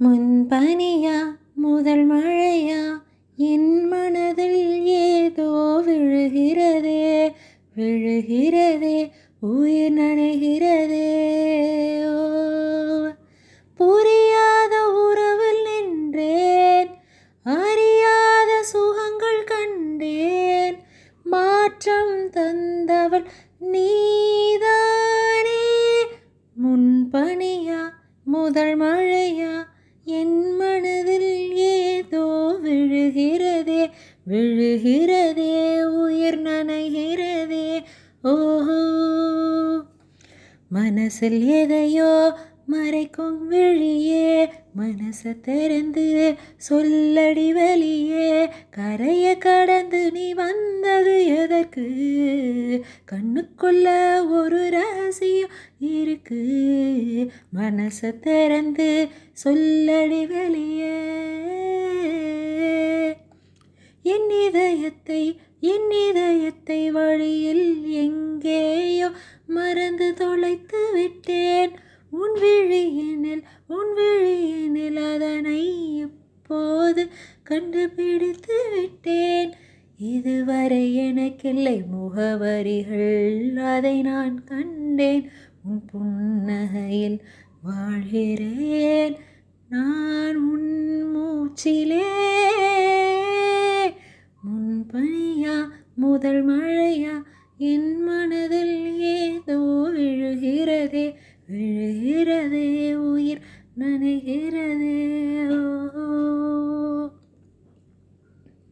முன்பனியா முதல் மழையா என் மனதில் ஏதோ விழுகிறதே விழுகிறதே உயிர் நனைகிறதே. புரியாத உறவில் நின்றேன் அறியாத சுகங்கள் கண்டேன் மாற்றம் தந்தவள் நீதானே. முன்பனியா முதல் மழையா என் மனதில் ஏதோ விழுகிறதே விழுகிறதே உயிர் நனைகிறதே. ஓஹோ மனசில் எதையோ மறைக்கும் விழியே மனசை திறந்து சொல்லடி வெளியே கரையை கடந்து நீ வந்தது எதற்கு? கண்ணுக்குள்ள ஒரு ரகசியம் இருக்கு. மனசை திறந்து சொல்லடி வெளியே. என் இதயத்தை என் இதயத்தை வழியில் எங்கேயோ மறந்து தொலைத்து விட்டேன். உன் விழியினில் உன் விழியினில் அதனை இப்போது கண்டுபிடித்து விட்டேன். இதுவரை எனக்கில்லை முகவரிகள். அதை நான் கண்டேன். உன் புன்னகையில் வாழ்கிறேன். நான் உன் மூச்சிலே முன்பனியா முதல் மழையா? என் மனதில் ஏதோ விழுகிறதே விழுகிறதே உயிர் நனைகிறதே.